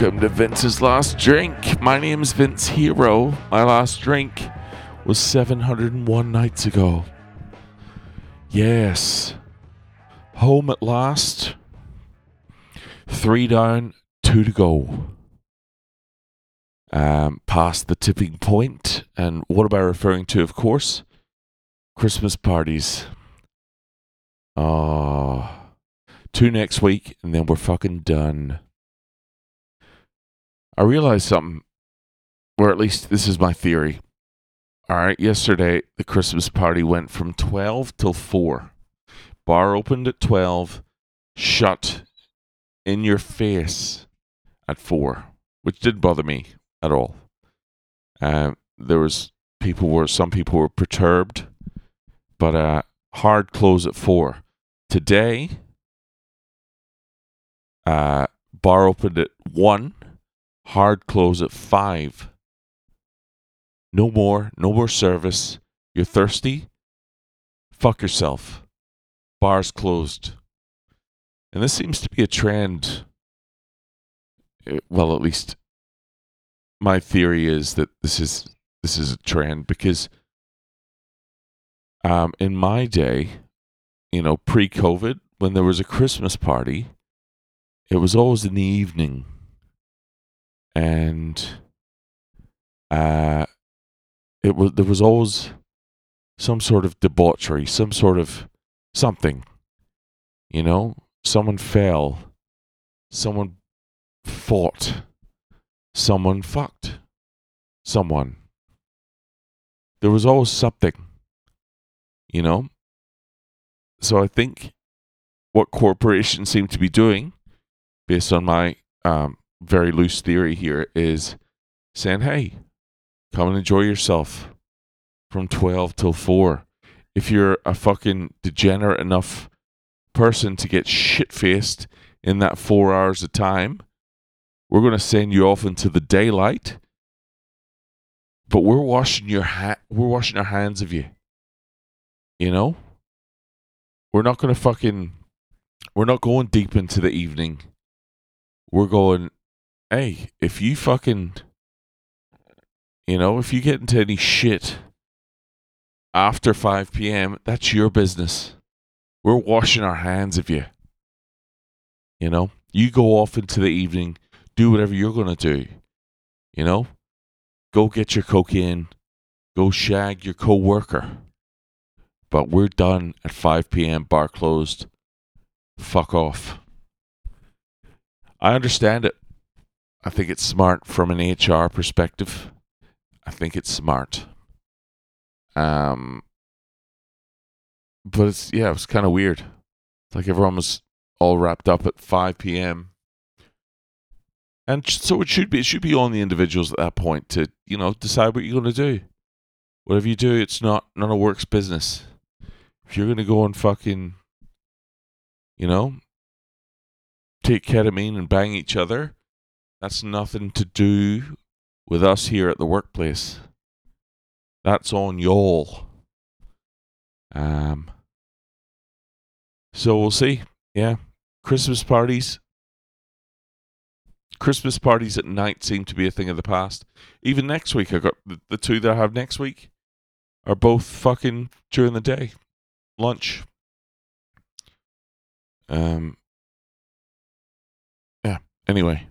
Welcome to Vince's Last Drink. My name's Vince Hero. My last drink was 701 nights ago. Yes. Home at last. Three down, two to go. Um, past the tipping point. And what am I referring to, of course? Christmas parties. Oh. Two next week, and then we're fucking done. I realized something, or at least this is my theory. All right, yesterday the Christmas party went from 12 till 4. Bar opened at 12, shut in your face at 4, which didn't bother me at all. Um, there was people were some people were perturbed, but uh, hard close at 4. Today, uh, bar opened at 1, hard close at 5. No more, no more service. You're thirsty? Fuck yourself. Bar's closed. And this seems to be a trend. Uh, Well, at least my theory is that this is this is a trend because um, in my day, you know, pre-COVID, when there was a Christmas party, it was always in the evening, and uh, it was there was always some sort of debauchery, some sort of something. You know, someone fell, someone fought, someone fucked someone. There was always something, you know? So I think what corporations seem to be doing, based on my um, very loose theory here, is saying, hey, come and enjoy yourself from 12 till 4. If you're a fucking degenerate enough person to get shit faced in that four hours of time, we're going to send you off into the daylight. But we're washing your ha- we're washing our hands of you. You know? We're not going to fucking we're not going deep into the evening. We're going, hey, if you fucking you know, if you get into any shit after 5 p.m., that's your business. We're washing our hands of you. You know, you go off into the evening, do whatever you're going to do. You know, go get your cocaine, go shag your co-worker. But we're done at 5 p.m. Bar closed. Fuck off. I understand it. I think it's smart from an HR perspective. I think it's smart. Um, but it's yeah, it was kind of weird. Like everyone was all wrapped up at 5 p.m. And so it should be. It should be on the individuals at that point to you know decide what you're going to do. Whatever you do, it's not none of work's business. If you're going to go and fucking, you know, take ketamine and bang each other, that's nothing to do with us here at the workplace. That's on y'all. Um. So we'll see. Yeah, Christmas parties. Christmas parties at night seem to be a thing of the past. Even next week, I got the, the two that I have next week are both fucking during the day, lunch. Um. Yeah. Anyway,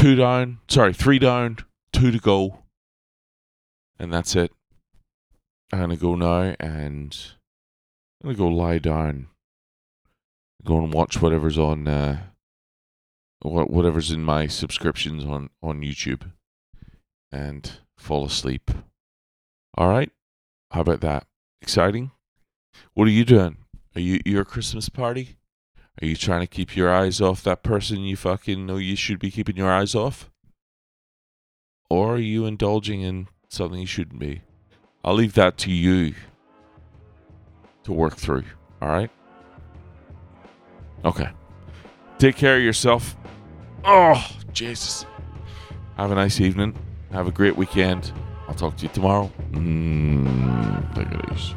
two down. Sorry, three down, two to go, and that's it. I'm gonna go now, and I'm gonna go lie down. Go and watch whatever's on. Uh, what whatever's in my subscriptions on on YouTube, and fall asleep. All right. How about that? Exciting. What are you doing? Are you your Christmas party? Are you trying to keep your eyes off that person you fucking know you should be keeping your eyes off? Or are you indulging in something you shouldn't be? I'll leave that to you to work through. All right? Okay. Take care of yourself. Oh, Jesus. Have a nice evening. Have a great weekend. I'll talk to you tomorrow. Mm, take it easy.